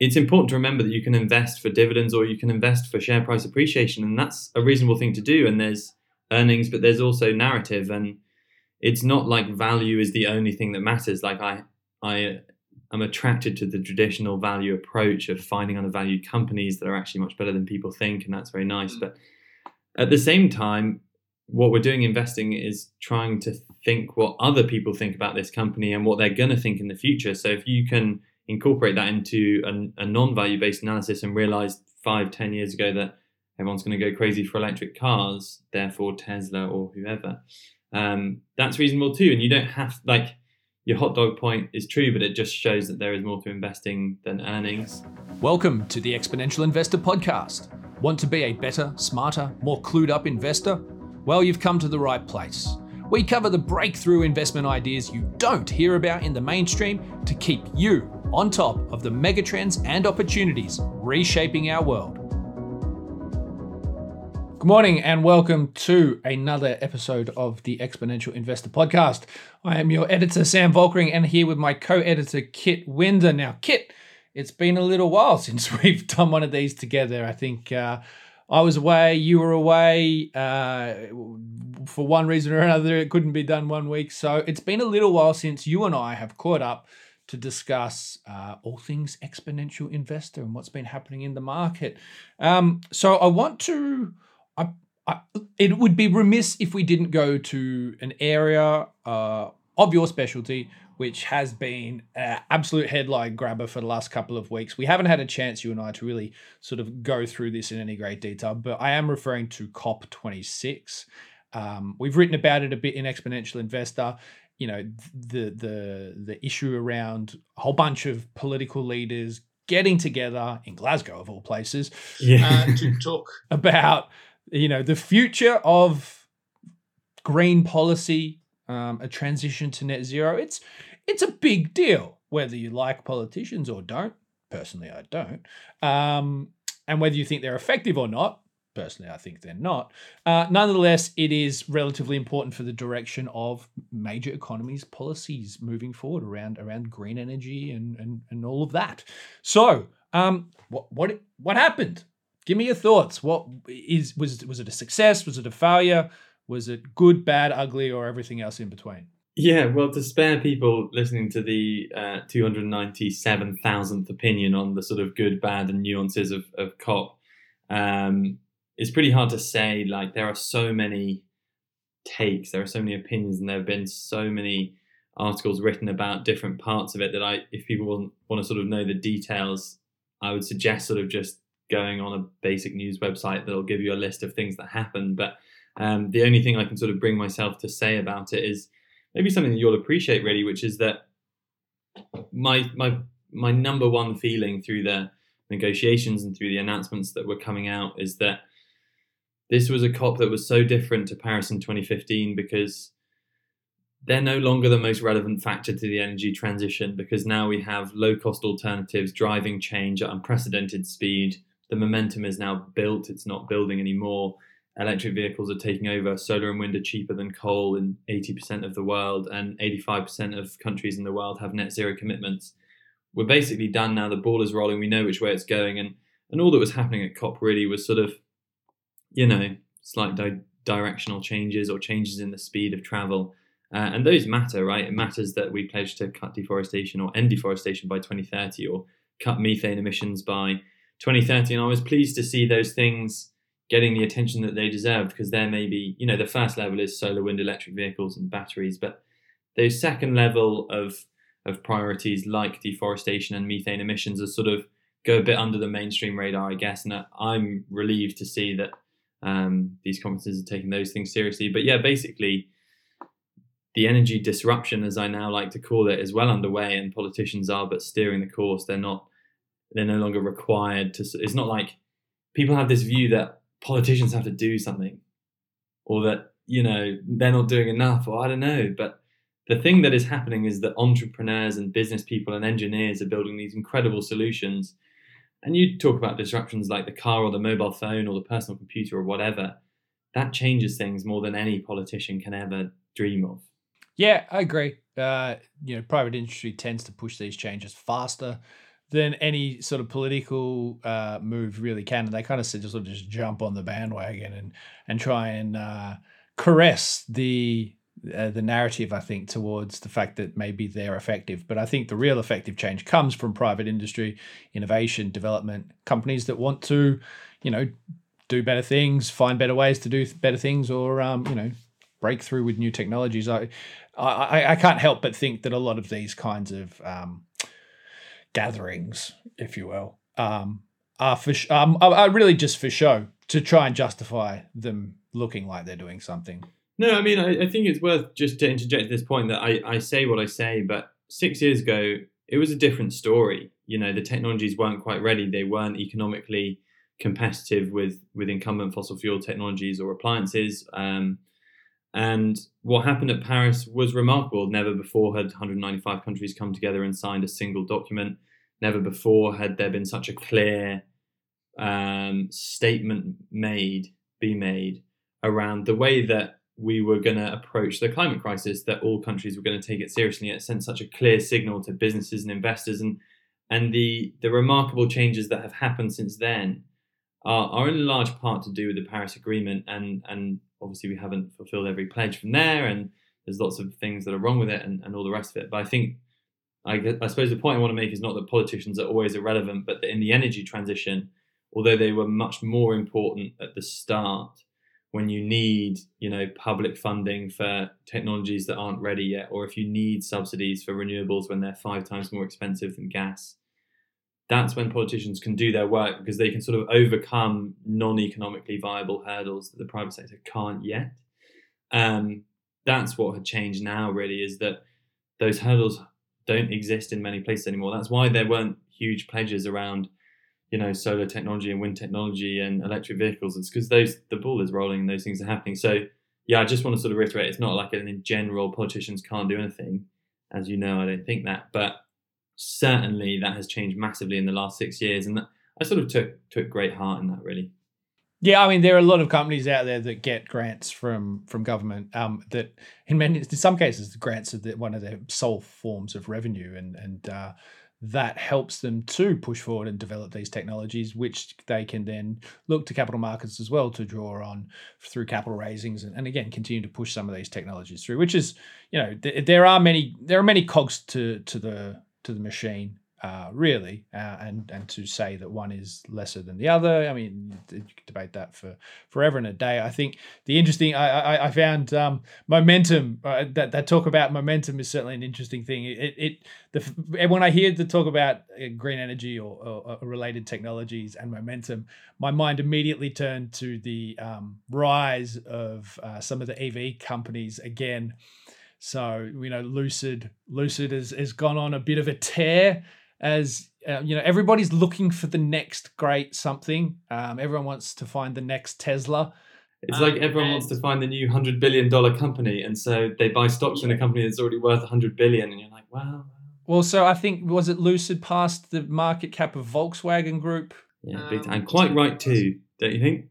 it's important to remember that you can invest for dividends or you can invest for share price appreciation, and that's a reasonable thing to do. And there's earnings, but there's also narrative, and it's not like value is the only thing that matters. Like I, I am attracted to the traditional value approach of finding undervalued companies that are actually much better than people think, and that's very nice. Mm. But at the same time, what we're doing investing is trying to think what other people think about this company and what they're going to think in the future. So if you can incorporate that into a, a non-value based analysis and realize five, ten years ago that everyone's going to go crazy for electric cars, therefore Tesla or whoever, um, that's reasonable too. And you don't have like your hot dog point is true, but it just shows that there is more to investing than earnings. Welcome to the Exponential Investor Podcast. Want to be a better, smarter, more clued up investor? Well, you've come to the right place. We cover the breakthrough investment ideas you don't hear about in the mainstream to keep you on top of the megatrends and opportunities reshaping our world. Good morning and welcome to another episode of the Exponential Investor Podcast. I am your editor, Sam Volkering, and here with my co editor, Kit Winder. Now, Kit, it's been a little while since we've done one of these together. I think uh, I was away, you were away. Uh, for one reason or another, it couldn't be done one week. So it's been a little while since you and I have caught up to discuss uh, all things exponential investor and what's been happening in the market. Um, so I want to. I, I, it would be remiss if we didn't go to an area uh, of your specialty, which has been an absolute headline grabber for the last couple of weeks. We haven't had a chance, you and I, to really sort of go through this in any great detail, but I am referring to COP26. Um, we've written about it a bit in Exponential Investor. You know, the the the issue around a whole bunch of political leaders getting together in Glasgow, of all places, yeah. uh, to talk about you know the future of green policy, um, a transition to net zero. It's it's a big deal, whether you like politicians or don't. Personally, I don't. Um, and whether you think they're effective or not, personally, I think they're not. Uh, nonetheless, it is relatively important for the direction of major economies' policies moving forward around around green energy and and, and all of that. So, um, what what what happened? Give me your thoughts. What is was was it a success? Was it a failure? Was it good, bad, ugly, or everything else in between? Yeah, well, to spare people listening to the uh, 297,000th opinion on the sort of good, bad, and nuances of, of COP, um, it's pretty hard to say. Like, there are so many takes, there are so many opinions, and there have been so many articles written about different parts of it that I, if people want, want to sort of know the details, I would suggest sort of just going on a basic news website that'll give you a list of things that happened. But um, the only thing I can sort of bring myself to say about it is maybe something that you'll appreciate really, which is that my my my number one feeling through the negotiations and through the announcements that were coming out is that this was a COP that was so different to Paris in 2015 because they're no longer the most relevant factor to the energy transition because now we have low cost alternatives driving change at unprecedented speed. The momentum is now built, it's not building anymore electric vehicles are taking over. Solar and wind are cheaper than coal in 80% of the world, and 85% of countries in the world have net zero commitments. We're basically done now. The ball is rolling. We know which way it's going, and and all that was happening at COP really was sort of, you know, slight di- directional changes or changes in the speed of travel. Uh, and those matter, right? It matters that we pledge to cut deforestation or end deforestation by 2030 or cut methane emissions by 2030. And I was pleased to see those things getting the attention that they deserve because there may be, you know, the first level is solar, wind, electric vehicles and batteries, but those second level of of priorities like deforestation and methane emissions are sort of go a bit under the mainstream radar, I guess. And I'm relieved to see that um, these conferences are taking those things seriously. But yeah, basically, the energy disruption, as I now like to call it, is well underway, and politicians are but steering the course. They're not. They're no longer required to. It's not like people have this view that politicians have to do something or that you know they're not doing enough or i don't know but the thing that is happening is that entrepreneurs and business people and engineers are building these incredible solutions and you talk about disruptions like the car or the mobile phone or the personal computer or whatever that changes things more than any politician can ever dream of yeah i agree uh, you know private industry tends to push these changes faster than any sort of political uh, move really can. And they kind of sort of just jump on the bandwagon and and try and uh, caress the uh, the narrative. I think towards the fact that maybe they're effective, but I think the real effective change comes from private industry, innovation, development, companies that want to, you know, do better things, find better ways to do better things, or um, you know, break through with new technologies. I, I, I can't help but think that a lot of these kinds of um, gatherings, if you will, um, are for sh- um, are really just for show to try and justify them looking like they're doing something. No, I mean, I, I think it's worth just to interject this point that I, I say what I say, but six years ago, it was a different story. You know, the technologies weren't quite ready. They weren't economically competitive with with incumbent fossil fuel technologies or appliances. Um, and what happened at Paris was remarkable. Never before had 195 countries come together and signed a single document. Never before had there been such a clear um, statement made, be made around the way that we were going to approach the climate crisis. That all countries were going to take it seriously. It sent such a clear signal to businesses and investors, and and the the remarkable changes that have happened since then are, are in large part to do with the Paris Agreement and and obviously we haven't fulfilled every pledge from there, and there's lots of things that are wrong with it, and, and all the rest of it. But I think, I, I suppose the point I want to make is not that politicians are always irrelevant, but that in the energy transition, although they were much more important at the start, when you need, you know, public funding for technologies that aren't ready yet, or if you need subsidies for renewables when they're five times more expensive than gas, that's when politicians can do their work because they can sort of overcome non-economically viable hurdles that the private sector can't yet. Um, that's what had changed now, really, is that those hurdles don't exist in many places anymore. That's why there weren't huge pledges around, you know, solar technology and wind technology and electric vehicles. It's because those the ball is rolling and those things are happening. So yeah, I just want to sort of reiterate, it's not like in general politicians can't do anything. As you know, I don't think that, but certainly that has changed massively in the last six years, and that, I sort of took took great heart in that. Really. Yeah, I mean, there are a lot of companies out there that get grants from from government. Um, that in many, in some cases, the grants are the, one of their sole forms of revenue, and and uh, that helps them to push forward and develop these technologies, which they can then look to capital markets as well to draw on through capital raisings, and, and again continue to push some of these technologies through. Which is, you know, th- there are many there are many cogs to to the to the machine, uh, really, uh, and and to say that one is lesser than the other. I mean, you could debate that for forever and a day. I think the interesting I I, I found um, momentum uh, that that talk about momentum is certainly an interesting thing. It it the when I hear the talk about uh, green energy or, or, or related technologies and momentum, my mind immediately turned to the um, rise of uh, some of the EV companies again. So you know, Lucid Lucid has has gone on a bit of a tear as uh, you know everybody's looking for the next great something. Um, everyone wants to find the next Tesla. It's um, like everyone wants to find the new hundred billion dollar company, and so they buy stocks in a company that's already worth hundred billion, and you're like, wow. Well, so I think was it Lucid passed the market cap of Volkswagen Group? Yeah, big time. Um, Quite right too, don't you think?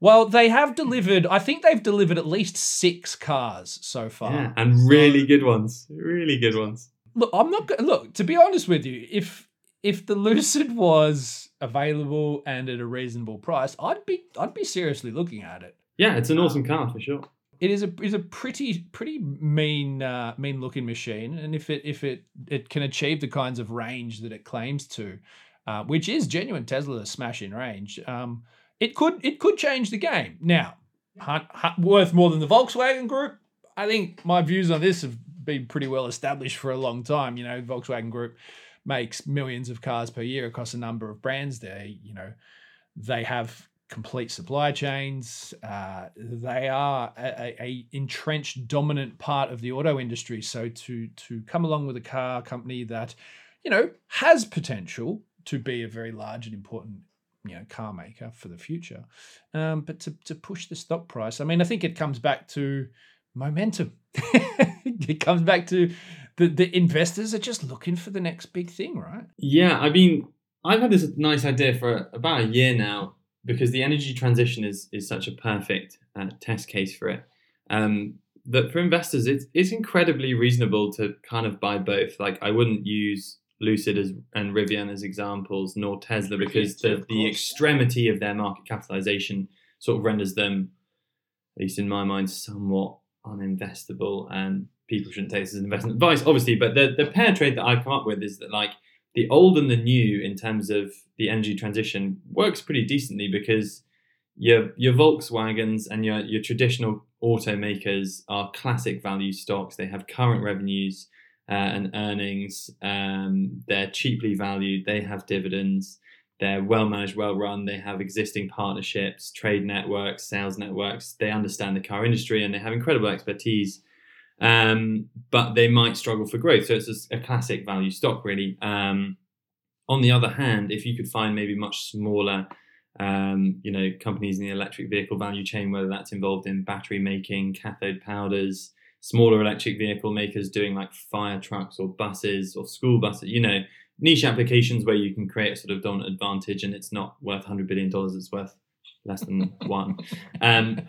Well, they have delivered. I think they've delivered at least six cars so far, yeah, and really good ones. Really good ones. Look, I'm not gonna look. To be honest with you, if if the Lucid was available and at a reasonable price, I'd be I'd be seriously looking at it. Yeah, it's an awesome car for sure. It is a is a pretty pretty mean uh, mean looking machine, and if it if it it can achieve the kinds of range that it claims to, uh, which is genuine Tesla smash in range. Um, it could it could change the game. Now, worth more than the Volkswagen Group. I think my views on this have been pretty well established for a long time. You know, Volkswagen Group makes millions of cars per year across a number of brands. They, you know, they have complete supply chains. Uh, they are a, a, entrenched dominant part of the auto industry. So to to come along with a car company that, you know, has potential to be a very large and important you know car maker for the future. Um, but to to push the stock price, I mean, I think it comes back to momentum. it comes back to the the investors are just looking for the next big thing, right? Yeah, I mean, I've had this nice idea for about a year now because the energy transition is is such a perfect uh, test case for it. Um, that for investors, it's it's incredibly reasonable to kind of buy both. Like, I wouldn't use Lucid as, and Rivian as examples, nor Tesla, because the, the extremity of their market capitalization sort of renders them, at least in my mind, somewhat uninvestable. And people shouldn't take this as investment advice, obviously. But the, the pair trade that I've come up with is that, like, the old and the new in terms of the energy transition works pretty decently because your your Volkswagens and your your traditional automakers are classic value stocks. They have current revenues uh, and earnings. Um, they're cheaply valued. They have dividends. They're well managed, well run. They have existing partnerships, trade networks, sales networks. They understand the car industry and they have incredible expertise. Um, but they might struggle for growth. So it's a, classic value stock, really. Um, on the other hand, if you could find maybe much smaller um, you know, companies in the electric vehicle value chain, whether that's involved in battery making, cathode powders, smaller electric vehicle makers doing like fire trucks or buses or school buses, you know, niche applications where you can create a sort of dominant advantage and it's not worth $100 billion, it's worth less than one. Um,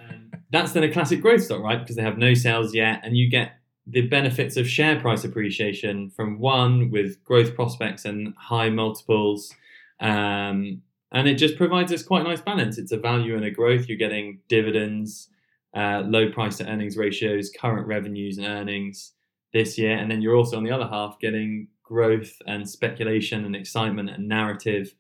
that's then a classic growth stock, right? Because they have no sales yet and you get the benefits of share price appreciation from one with growth prospects and high multiples. Um, and it just provides us quite a nice balance. It's a value and a growth. You're getting dividends, uh, low price to earnings ratios, current revenues and earnings this year, and then you're also on the other half getting growth and speculation and excitement and narrative.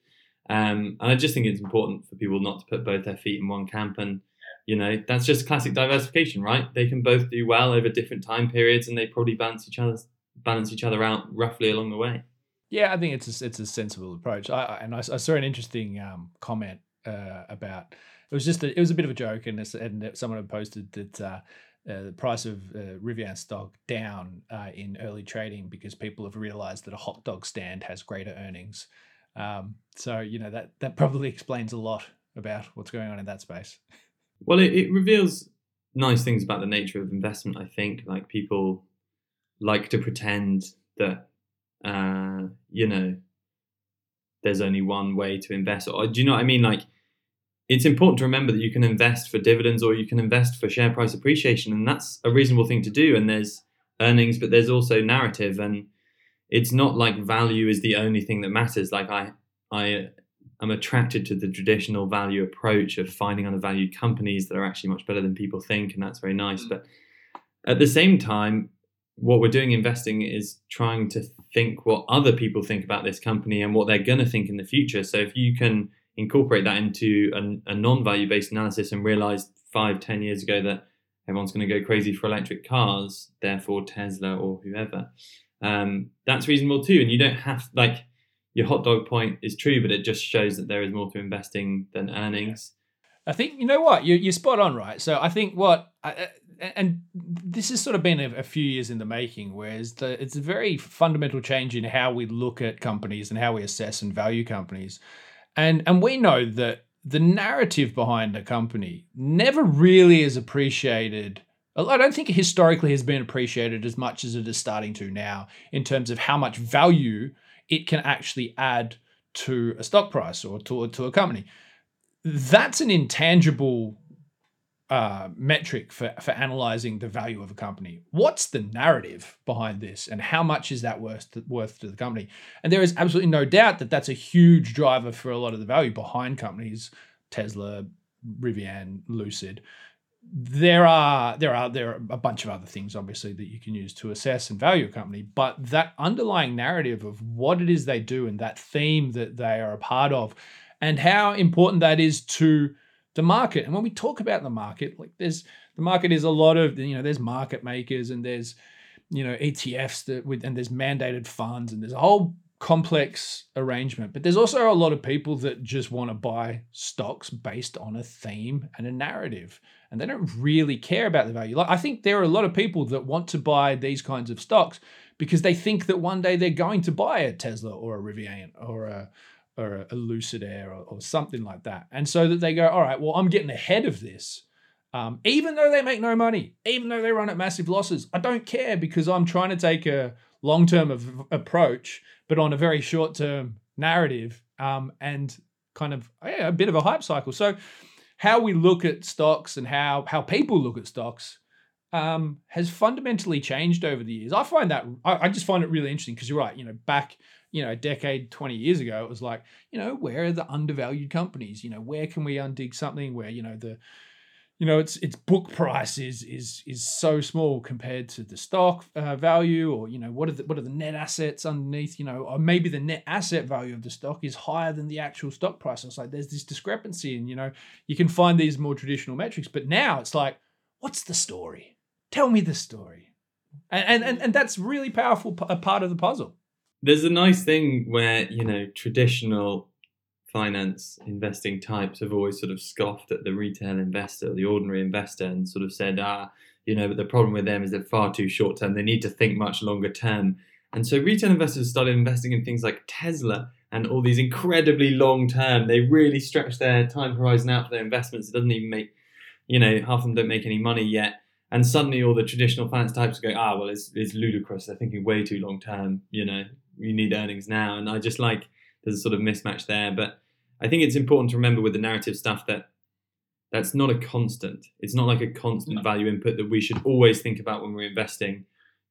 Um, and I just think it's important for people not to put both their feet in one camp. And you know that's just classic diversification, right? They can both do well over different time periods, and they probably balance each other balance each other out roughly along the way. Yeah, I think it's a, it's a sensible approach. I, and I, I saw an interesting um, comment uh, about it was just a, it was a bit of a joke, and, and someone had posted that uh, uh, the price of uh, Rivian stock down uh, in early trading because people have realized that a hot dog stand has greater earnings. Um, so you know that that probably explains a lot about what's going on in that space. Well, it, it reveals nice things about the nature of investment. I think like people like to pretend that uh, you know, there's only one way to invest. Or do you know what I mean? Like, it's important to remember that you can invest for dividends or you can invest for share price appreciation, and that's a reasonable thing to do. And there's earnings, but there's also narrative, and it's not like value is the only thing that matters. Like I, I am attracted to the traditional value approach of finding undervalued companies that are actually much better than people think, and that's very nice. Mm. But at the same time, what we're doing investing is trying to think what other people think about this company and what they're going to think in the future. So if you can incorporate that into a, a non-value based analysis and realize five, ten years ago that everyone's going to go crazy for electric cars, therefore Tesla or whoever, um, that's reasonable too. And you don't have like your hot dog point is true, but it just shows that there is more to investing than earnings. I think you know what you're, you're spot on, right? So I think what and this has sort of been a, a, few years in the making, whereas the, it's a very fundamental change in how we look at companies and how we assess and value companies. And, and we know that the narrative behind a company never really is appreciated. I don't think it historically has been appreciated as much as it is starting to now in terms of how much value it can actually add to a stock price or to, to a company. That's an intangible uh, metric for, for analyzing the value of a company. What's the narrative behind this, and how much is that worth to, worth to the company? And there is absolutely no doubt that that's a huge driver for a lot of the value behind companies, Tesla, Rivian, Lucid. There are there are there are a bunch of other things obviously that you can use to assess and value a company, but that underlying narrative of what it is they do and that theme that they are a part of, and how important that is to the market. And when we talk about the market, like there's the market is a lot of you know there's market makers and there's you know ETFs that with and there's mandated funds and there's a whole complex arrangement. But there's also a lot of people that just want to buy stocks based on a theme and a narrative. And they don't really care about the value. Like I think there are a lot of people that want to buy these kinds of stocks because they think that one day they're going to buy a Tesla or a Rivian or a or a lucid air or, or, something like that. And so that they go, all right, well, I'm getting ahead of this. Um, even though they make no money, even though they run at massive losses, I don't care because I'm trying to take a long term approach, but on a very short term narrative um, and kind of yeah, a bit of a hype cycle. So, how we look at stocks and how how people look at stocks um, has fundamentally changed over the years. I find that I, I just find it really interesting because you're right. You know, back you know a decade, twenty years ago, it was like you know where are the undervalued companies? You know, where can we undig something where you know the you know its its book price is is is so small compared to the stock uh, value or you know what are the what are the net assets underneath you know or maybe the net asset value of the stock is higher than the actual stock price it's like there's this discrepancy and you know you can find these more traditional metrics but now it's like what's the story tell me the story and and and that's really powerful a part of the puzzle there's a nice thing where you know traditional finance investing types have always sort of scoffed at the retail investor, the ordinary investor, and sort of said, ah, you know, but the problem with them is they're far too short term. They need to think much longer term. And so retail investors started investing in things like Tesla and all these incredibly long term. They really stretch their time horizon out for their investments. It doesn't even make, you know, half of them don't make any money yet. And suddenly all the traditional finance types are going, ah, well, it's, it's ludicrous. They're thinking way too long term. You know, you need earnings now. And I just like, there's a sort of mismatch there. But I think it's important to remember with the narrative stuff that that's not a constant. It's not like a constant no. value input that we should always think about when we're investing.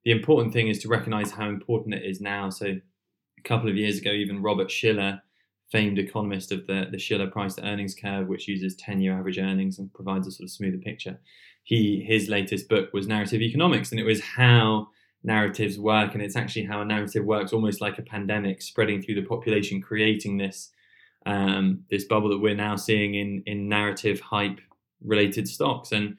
The important thing is to recognize how important it is now. So a couple of years ago, even Robert Shiller, famed economist of the, the Shiller price to earnings curve, which uses 10 year average earnings and provides a sort of smoother picture. He his latest book was Narrative Economics, and it was how narratives work, and it's actually how a narrative works, almost like a pandemic spreading through the population, creating this um, this bubble that we're now seeing in in narrative hype related stocks, and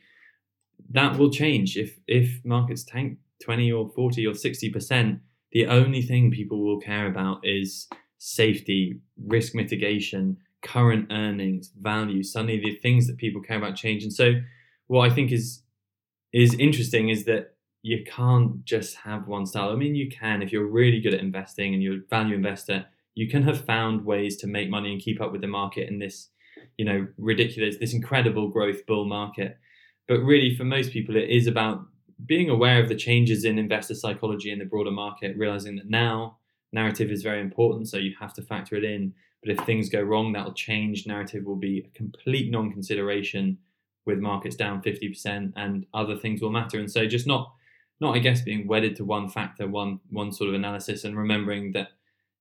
that will change if if markets tank twenty or forty or sixty percent. The only thing people will care about is safety, risk mitigation, current earnings, value. Suddenly, the things that people care about change, and so what I think is is interesting is that you can't just have one style. I mean, you can if you're really good at investing and you're a value investor you can have found ways to make money and keep up with the market in this, you know, ridiculous, this incredible growth bull market. But really, for most people, it is about being aware of the changes in investor psychology in the broader market, realizing that now narrative is very important, so you have to factor it in. But if things go wrong, that'll change. Narrative will be a complete non consideration with markets down 50% and other things will matter. And so just not not I guess being wedded to one factor, one one sort of analysis and remembering that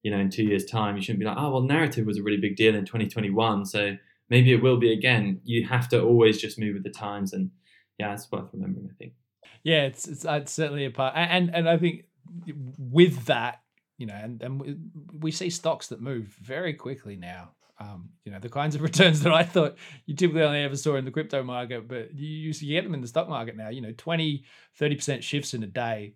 you know, in two years' time, you shouldn't be like, oh, well, narrative was a really big deal in 2021, so maybe it will be again. You have to always just move with the times, and yeah, it's worth remembering. I think. Yeah, it's it's, uh, it's certainly a part, and and I think with that, you know, and and we see stocks that move very quickly now. Um, you know, the kinds of returns that I thought you typically only ever saw in the crypto market, but you used to get them in the stock market now. You know, 20, 30% shifts in a day,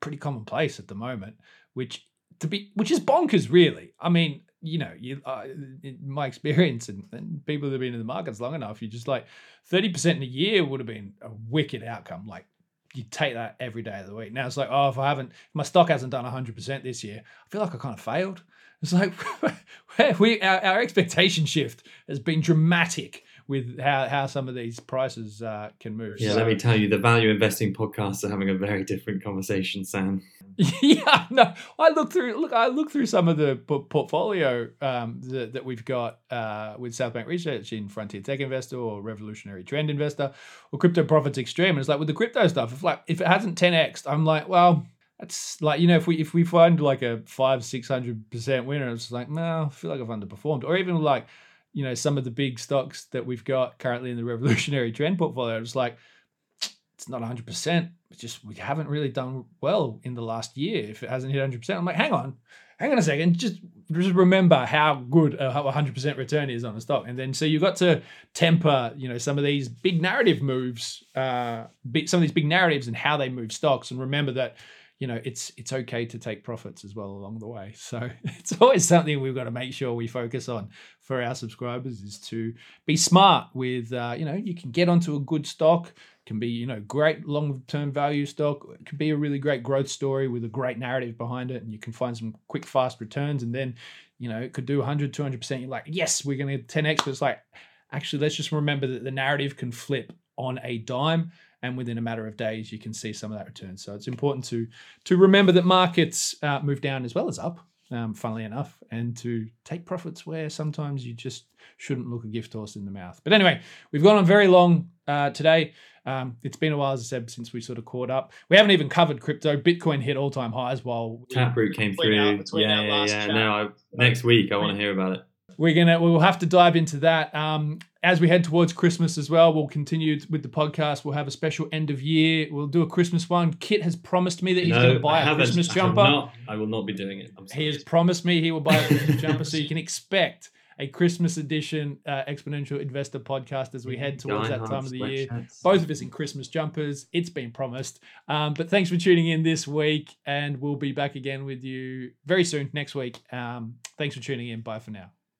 pretty commonplace at the moment, which to be, which is bonkers, really. I mean, you know, you uh, in my experience and, and people that have been in the markets long enough, you just like 30% in a year would have been a wicked outcome. Like you take that every day of the week. Now it's like, oh, if I haven't, if my stock hasn't done 100% this year, I feel like I kind of failed. It's like we our, our expectation shift has been dramatic with how, how some of these prices uh, can move. Yeah, so, let me tell you, the value investing podcasts are having a very different conversation, Sam. yeah, no, I look through look, I look through some of the portfolio um, that, that we've got uh, with South Bank Research in Frontier Tech Investor or Revolutionary Trend Investor or Crypto Profits Extreme. And it's like with the crypto stuff, if like if it hasn't 10x, I'm like, well, that's like you know if we if we find like a five six hundred percent winner, it's like no, I feel like I've underperformed. Or even like you know some of the big stocks that we've got currently in the Revolutionary Trend portfolio, it's like it's not 100%. It's just we haven't really done well in the last year if it hasn't hit 100%. I'm like, hang on, hang on a second. Just, just remember how good a 100% return is on a stock. And then so you've got to temper, you know, some of these big narrative moves, uh, some of these big narratives and how they move stocks. And remember that you know it's it's okay to take profits as well along the way. So it's always something we've got to make sure we focus on for our subscribers is to be smart with uh, you know you can get onto a good stock can be you know great long term value stock it could be a really great growth story with a great narrative behind it and you can find some quick fast returns and then you know it could do 100 200% you're like yes we're going to 10x but it's like actually let's just remember that the narrative can flip on a dime and within a matter of days you can see some of that return so it's important to to remember that markets uh, move down as well as up um, funnily enough, and to take profits where sometimes you just shouldn't look a gift horse in the mouth. But anyway, we've gone on very long uh, today. Um, it's been a while, as I said, since we sort of caught up. We haven't even covered crypto. Bitcoin hit all time highs while Taproot came through. yeah, yeah, yeah. chat. No, I, next week I want to hear about it. we're gonna we will have to dive into that um, as we head towards Christmas as well. We'll continue with the podcast. We'll have a special end of year. We'll do a Christmas one. Kit has promised me that he's no, going to buy I a haven't. Christmas I have jumper. not. I will not be doing it. I'm He has promised me he will buy a Christmas jumper, so you can expect a Christmas edition uh, Exponential Investor podcast as we head towards that time of the year. sweatshirts. Both of us in Christmas jumpers. It's been promised. Um, but thanks for tuning in this week, and we'll be back again with you very soon next week. Um, thanks for tuning in. Bye for now.